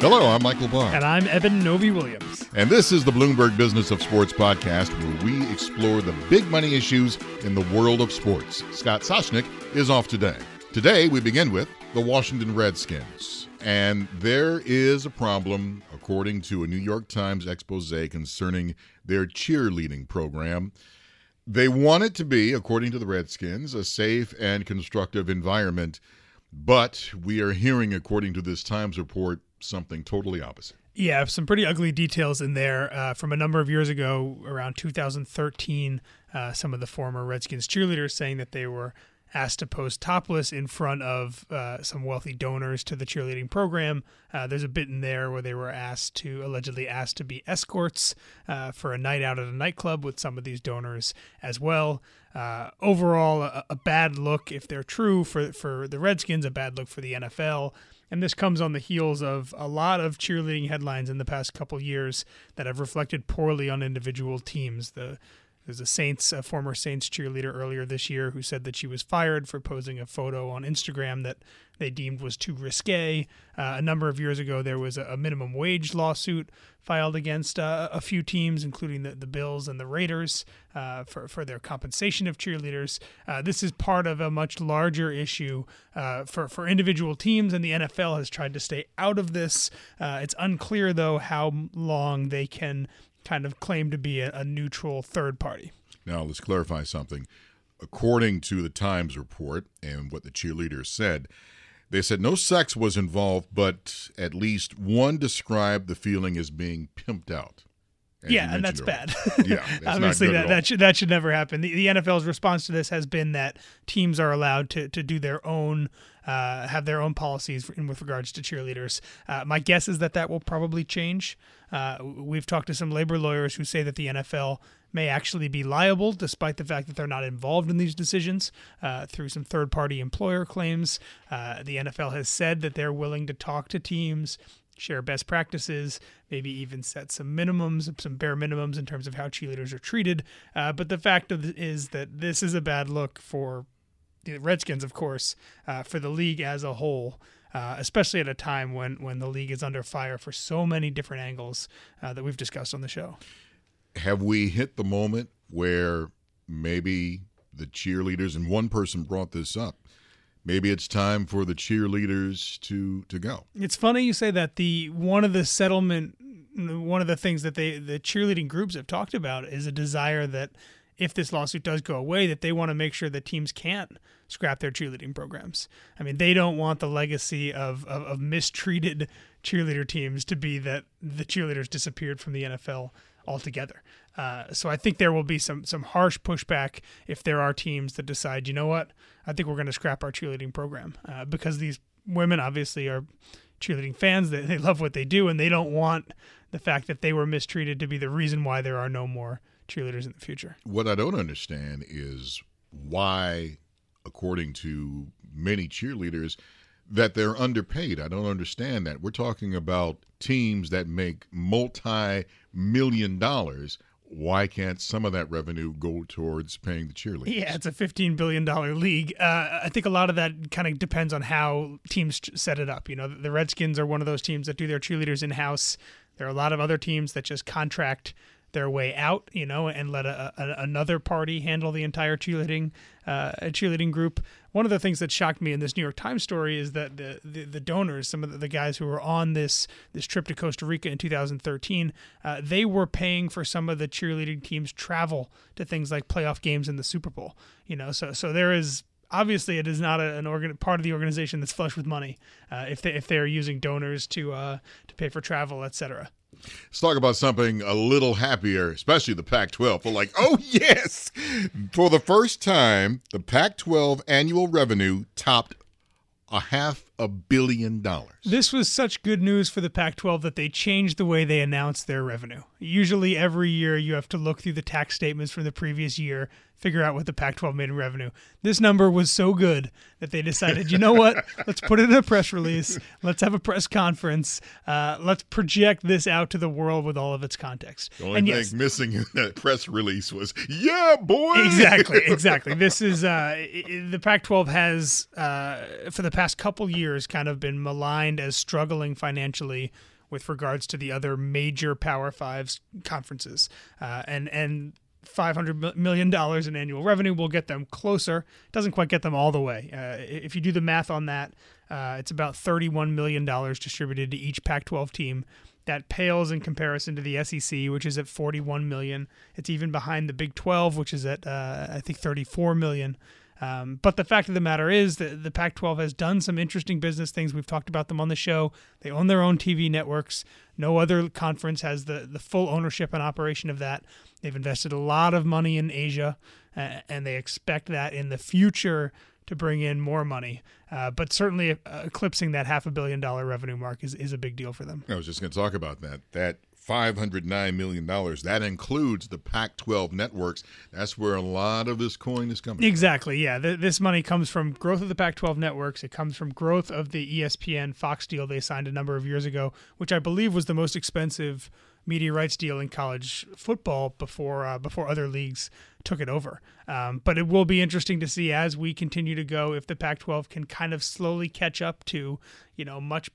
Hello, I'm Michael Barr. And I'm Evan Novi Williams. And this is the Bloomberg Business of Sports podcast, where we explore the big money issues in the world of sports. Scott Soshnick is off today. Today, we begin with the Washington Redskins. And there is a problem, according to a New York Times expose concerning their cheerleading program. They want it to be, according to the Redskins, a safe and constructive environment. But we are hearing, according to this Times report, something totally opposite. Yeah, some pretty ugly details in there uh, from a number of years ago, around 2013. Uh, some of the former Redskins cheerleaders saying that they were asked to pose topless in front of uh, some wealthy donors to the cheerleading program. Uh, there's a bit in there where they were asked to, allegedly asked to be escorts uh, for a night out at a nightclub with some of these donors as well. Uh, overall, a, a, bad look if they're true for, for the Redskins, a bad look for the NFL. And this comes on the heels of a lot of cheerleading headlines in the past couple years that have reflected poorly on individual teams. The there's a Saints, a former Saints cheerleader earlier this year who said that she was fired for posing a photo on Instagram that they deemed was too risque. Uh, a number of years ago, there was a, a minimum wage lawsuit filed against uh, a few teams, including the, the Bills and the Raiders, uh, for, for their compensation of cheerleaders. Uh, this is part of a much larger issue uh, for, for individual teams, and the NFL has tried to stay out of this. Uh, it's unclear, though, how long they can kind of claim to be a, a neutral third party. Now, let's clarify something. According to the Times report and what the cheerleaders said, they said no sex was involved, but at least one described the feeling as being pimped out. Yeah, and that's earlier. bad. yeah, obviously that, that should that should never happen. The, the NFL's response to this has been that teams are allowed to to do their own uh, have their own policies in with regards to cheerleaders. Uh, my guess is that that will probably change. Uh, we've talked to some labor lawyers who say that the NFL may actually be liable, despite the fact that they're not involved in these decisions, uh, through some third party employer claims. Uh, the NFL has said that they're willing to talk to teams share best practices, maybe even set some minimums, some bare minimums in terms of how cheerleaders are treated. Uh, but the fact of is that this is a bad look for the Redskins, of course, uh, for the league as a whole. Uh, especially at a time when, when the league is under fire for so many different angles uh, that we've discussed on the show. Have we hit the moment where maybe the cheerleaders, and one person brought this up, maybe it's time for the cheerleaders to to go. It's funny you say that. The one of the settlement, one of the things that they the cheerleading groups have talked about is a desire that if this lawsuit does go away, that they want to make sure that teams can't scrap their cheerleading programs. I mean, they don't want the legacy of, of, of mistreated cheerleader teams to be that the cheerleaders disappeared from the NFL altogether. Uh, so I think there will be some some harsh pushback if there are teams that decide, you know what, I think we're going to scrap our cheerleading program uh, because these women obviously are cheerleading fans. They, they love what they do and they don't want the fact that they were mistreated to be the reason why there are no more cheerleaders in the future. What I don't understand is why, according to many cheerleaders, that they're underpaid. I don't understand that. We're talking about teams that make multi million dollars. Why can't some of that revenue go towards paying the cheerleaders? Yeah, it's a $15 billion league. Uh, I think a lot of that kind of depends on how teams set it up. You know, the Redskins are one of those teams that do their cheerleaders in house. There are a lot of other teams that just contract their way out, you know, and let a, a, another party handle the entire cheerleading uh, cheerleading group. One of the things that shocked me in this New York Times story is that the the, the donors, some of the, the, guys who were on this this trip to Costa Rica in 2013, uh, they were paying for some of the cheerleading teams' travel to things like playoff games in the Super Bowl. You know, so so there is obviously it is not a, an organ part of the organization that's flush with money uh, if they if they are using donors to uh, to pay for travel, etc. Let's talk about something a little happier, especially the Pac 12. For like, oh, yes! For the first time, the Pac 12 annual revenue topped a half a billion dollars. This was such good news for the Pac 12 that they changed the way they announced their revenue. Usually, every year you have to look through the tax statements from the previous year, figure out what the Pac 12 made in revenue. This number was so good that they decided, you know what? Let's put it in a press release. Let's have a press conference. Uh, let's project this out to the world with all of its context. The only and thing yes, missing in that press release was, yeah, boy. Exactly, exactly. this is uh, the Pac 12 has, uh, for the past couple years, kind of been maligned as struggling financially with regards to the other major Power Fives conferences, uh, and and. $500 million in annual revenue will get them closer. Doesn't quite get them all the way. Uh, if you do the math on that, uh, it's about $31 million distributed to each Pac 12 team. That pales in comparison to the SEC, which is at 41 million. It's even behind the Big 12, which is at uh, I think 34 million. Um, but the fact of the matter is that the Pac 12 has done some interesting business things. We've talked about them on the show. They own their own TV networks. No other conference has the, the full ownership and operation of that. They've invested a lot of money in Asia, uh, and they expect that in the future to bring in more money. Uh, but certainly, uh, eclipsing that half a billion dollar revenue mark is, is a big deal for them. I was just going to talk about that. That $509 million. That includes the Pac 12 networks. That's where a lot of this coin is coming Exactly, from. yeah. this money comes from growth of the Pac 12 networks. It comes from growth of the ESPN Fox deal they signed a number of years ago, which I believe was the most expensive media rights deal in college football before uh, before other leagues took it over. Um, but it will be interesting to see as we continue to go if the Pac-12 can kind of slowly catch up to you know much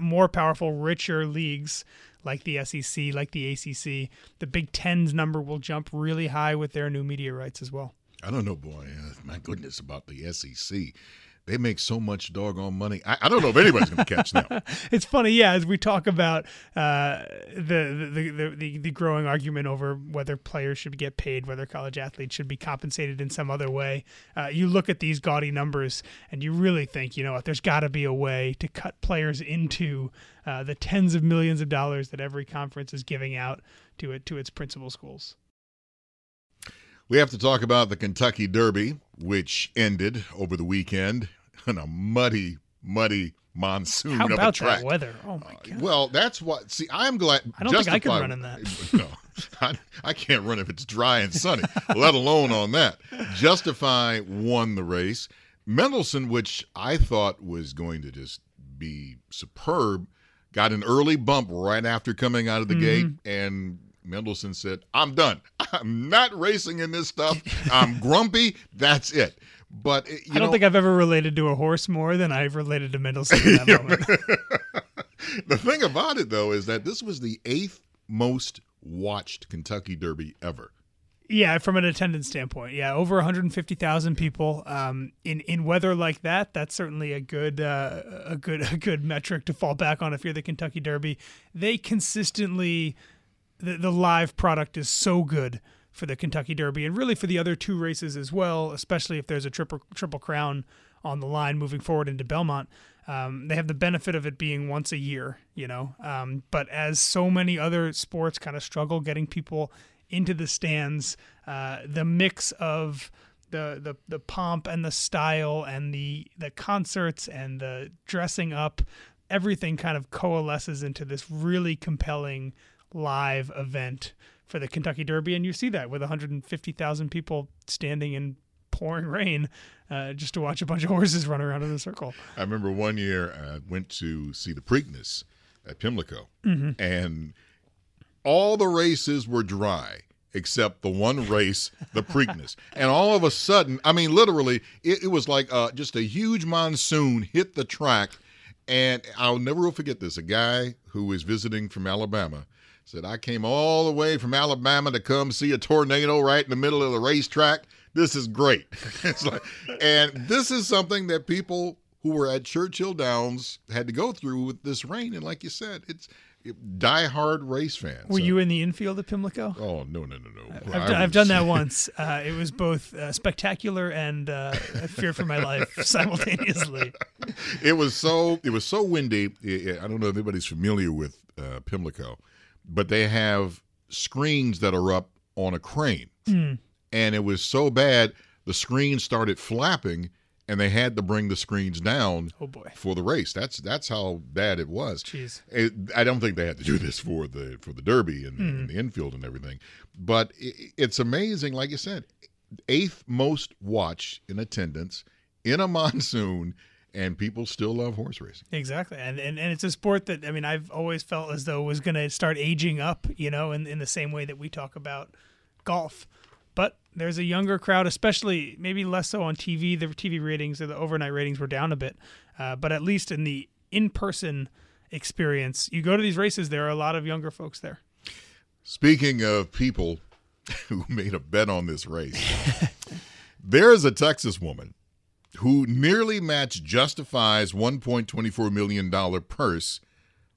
more powerful, richer leagues like the SEC, like the ACC. The Big Ten's number will jump really high with their new media rights as well. I don't know, boy. Uh, my goodness, about the SEC they make so much doggone money. I, I don't know if anybody's going to catch them. it's funny, yeah. As we talk about uh, the, the, the the the growing argument over whether players should get paid, whether college athletes should be compensated in some other way, uh, you look at these gaudy numbers and you really think, you know, what? there's got to be a way to cut players into uh, the tens of millions of dollars that every conference is giving out to it to its principal schools. We have to talk about the Kentucky Derby, which ended over the weekend in a muddy, muddy monsoon How of about a track. That weather? Oh my god! Uh, well, that's what. See, I'm glad. I don't think I can run in that. No, I, I, can't run if it's dry and sunny. let alone on that. Justify won the race. Mendelssohn, which I thought was going to just be superb, got an early bump right after coming out of the mm-hmm. gate and Mendelssohn said, I'm done. I'm not racing in this stuff. I'm grumpy. That's it. But I don't know, think I've ever related to a horse more than I've related to Mendelssohn in that moment. the thing about it, though, is that this was the eighth most watched Kentucky Derby ever. Yeah, from an attendance standpoint, yeah, over 150,000 people. Um, in in weather like that, that's certainly a good uh, a good a good metric to fall back on if you're the Kentucky Derby. They consistently the, the live product is so good for the Kentucky Derby and really for the other two races as well, especially if there's a triple triple crown on the line moving forward into Belmont. Um, they have the benefit of it being once a year, you know. Um, but as so many other sports kind of struggle getting people into the stands, uh, the mix of the, the the pomp and the style and the the concerts and the dressing up, everything kind of coalesces into this really compelling live event for the Kentucky Derby, and you see that with 150,000 people standing in pouring rain uh, just to watch a bunch of horses run around in a circle. I remember one year I went to see the Preakness at Pimlico, mm-hmm. and all the races were dry except the one race, the Preakness. and all of a sudden, I mean, literally, it, it was like uh, just a huge monsoon hit the track. And I'll never forget this. A guy who was visiting from Alabama Said, I came all the way from Alabama to come see a tornado right in the middle of the racetrack. This is great. it's like, and this is something that people who were at Churchill Downs had to go through with this rain. And like you said, it's die-hard race fans. Were so. you in the infield at Pimlico? Oh no no no no! I've, done, I've done that once. Uh, it was both uh, spectacular and uh, a fear for my life simultaneously. it was so it was so windy. I don't know if anybody's familiar with uh, Pimlico, but they have screens that are up on a crane. Mm. And it was so bad, the screen started flapping and they had to bring the screens down Oh boy. for the race. That's that's how bad it was. Jeez. It, I don't think they had to do this for the for the Derby and, and the infield and everything, but it, it's amazing. Like you said, eighth most watched in attendance in a monsoon, and people still love horse racing. Exactly. And, and and it's a sport that I mean I've always felt as though was going to start aging up, you know, in in the same way that we talk about golf. But there's a younger crowd, especially maybe less so on TV. The TV ratings or the overnight ratings were down a bit, uh, but at least in the in-person experience, you go to these races, there are a lot of younger folks there. Speaking of people who made a bet on this race, there is a Texas woman who nearly matched Justify's $1.24 million purse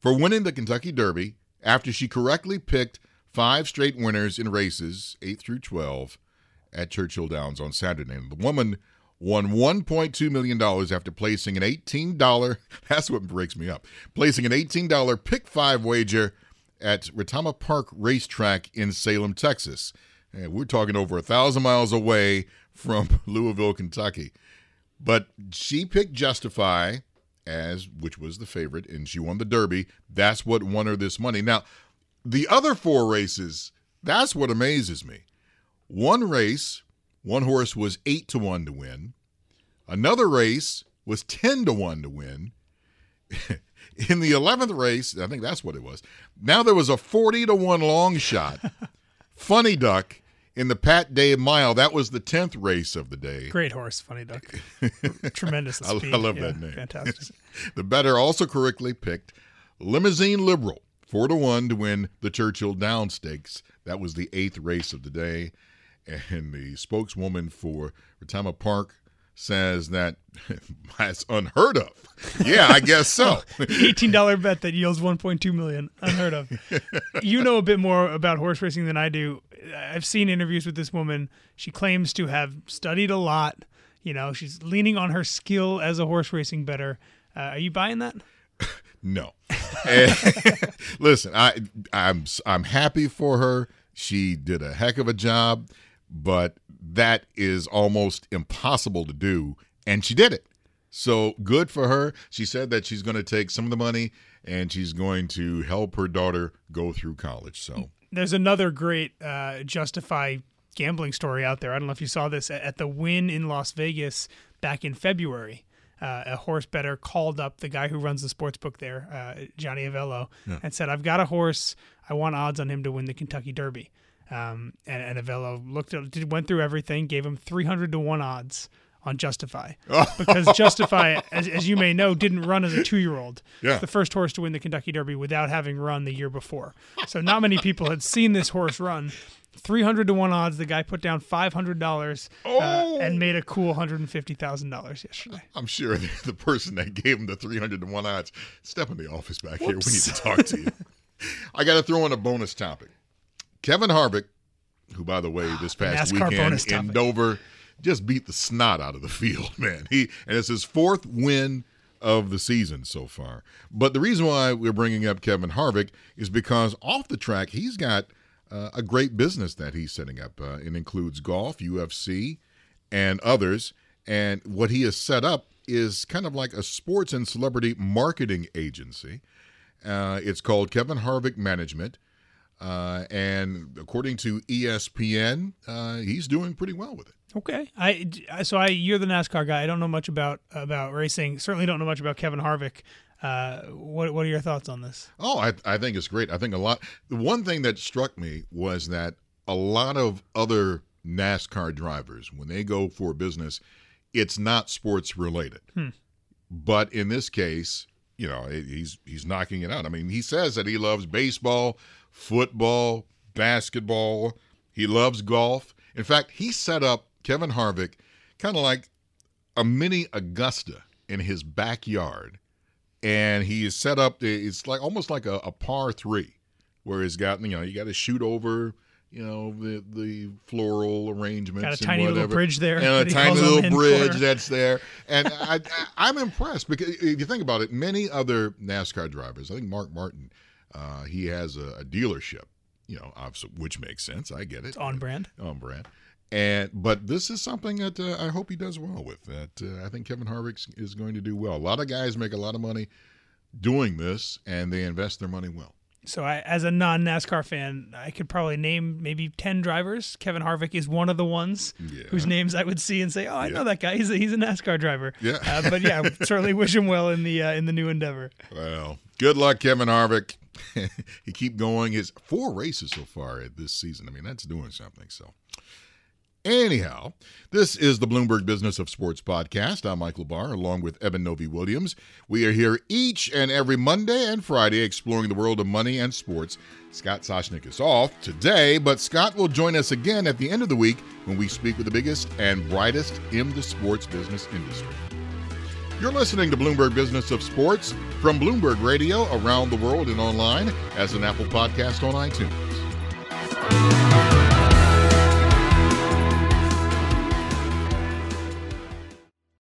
for winning the Kentucky Derby after she correctly picked five straight winners in races, 8 through 12, at Churchill Downs on Saturday. And the woman won $1.2 million after placing an $18, that's what breaks me up, placing an $18 pick five wager at Retama Park Racetrack in Selma, Texas. And we're talking over a thousand miles away from Louisville, Kentucky. But she picked Justify as which was the favorite, and she won the Derby. That's what won her this money. Now, the other four races, that's what amazes me. One race, one horse was eight to one to win. Another race was ten to one to win. In the eleventh race, I think that's what it was. Now there was a forty to one long shot. Funny Duck in the Pat Day Mile. That was the tenth race of the day. Great horse, Funny Duck. Tremendous I- I love Yeah, that name. Fantastic. The bettor also correctly picked Limousine Liberal, four to one to win the Churchill Down Stakes. That was the eighth race of the day. And the spokeswoman for Retama Park says that that's unheard of. Yeah, I guess so. eighteen dollar bet that yields one point two million. Unheard of. you know a bit more about horse racing than I do. I've seen interviews with this woman. She claims to have studied a lot. You know, she's leaning on her skill as a horse racing bettor. Uh, are you buying that? No. Listen, I I'm I'm happy for her. She did a heck of a job, but that is almost impossible to do and she did it. So good for her. She said that she's going to take some of the money and she's going to help her daughter go through college. So There's another great uh, Justify gambling story out there. I don't know if you saw this at the Wynn in Las Vegas back in February. Uh, a horse bettor called up the guy who runs the sports book there, uh, Johnny Avello, and said, "I've got a horse. I want odds on him to win the Kentucky Derby." Um, and, and Avello looked at, did, went through everything, gave him 300 to one odds on Justify because Justify, as, as you may know, didn't run as a two-year-old. Yeah. It's the first horse to win the Kentucky Derby without having run the year before. So not many people had seen this horse run. 300 to 1 odds. The guy put down $500 uh, Oh. and made a cool $150,000 yesterday. I'm sure the, the person that gave him the 300 to 1 odds, step in the office back here. We need to talk to you. I got to throw in a bonus topic. Kevin Harvick, who, by the way, this past NASCAR weekend in. Dover just beat the snot out of the field, man. He And it's his fourth win of the season so far. But the reason why we're bringing up Kevin Harvick is because off the track, he's got uh, a great business that he's setting up. Uh, it includes golf, UFC, and others. And what he has set up is kind of like a sports and celebrity marketing agency. Uh, it's called Kevin Harvick Management. Uh, and according to ESPN, uh, he's doing pretty well with it. Okay. I so I you're the NASCAR guy. I don't know much about about racing. Certainly don't know much about Kevin Harvick. Uh, what what are your thoughts on this? Oh, I, I think it's great. I think a lot. The one thing that struck me was that a lot of other NASCAR drivers, when they go for business, it's not sports related. But in this case, you know, he's he's knocking it out. I mean, he says that he loves baseball, football, basketball. He loves golf. In fact, he set up Kevin Harvick kind of like a mini Augusta in his backyard and he is set up. It's like almost like a, a par three, where he's got you know you got to shoot over you know the the floral arrangements. Got a and tiny little whatever. bridge there and a tiny little bridge that's there. And I, I I'm impressed because if you think about it, many other NASCAR drivers, I think Mark Martin, uh, he has a, a dealership. You know, obviously, which makes sense. I get it. on brand. On brand. And but this is something that uh, I hope he does well with. That uh, I think Kevin Harvick is going to do well. A lot of guys make a lot of money doing this, and they invest their money well. So, I, as a non NASCAR fan, I could probably name maybe ten drivers. Kevin Harvick is one of the ones Yeah. whose names I would see and say, "Oh, I Yeah. know that guy. He's a, he's a NASCAR driver." Yeah. Uh, but yeah, certainly wish him well in the uh, in the new endeavor. Well, good luck, Kevin Harvick. he keep going. His four races so far at this season. I mean, that's doing something. So, anyhow, this is the Bloomberg Business of Sports podcast. I'm Michael Barr, along with Eben Novy-Williams. We are here each and every Monday and Friday exploring the world of money and sports. Scott Soshnick is off today, but Scott will join us again at the end of the week when we speak with the biggest and brightest in the sports business industry. You're listening to Bloomberg Business of Sports from Bloomberg Radio around the world and online as an Apple podcast on iTunes.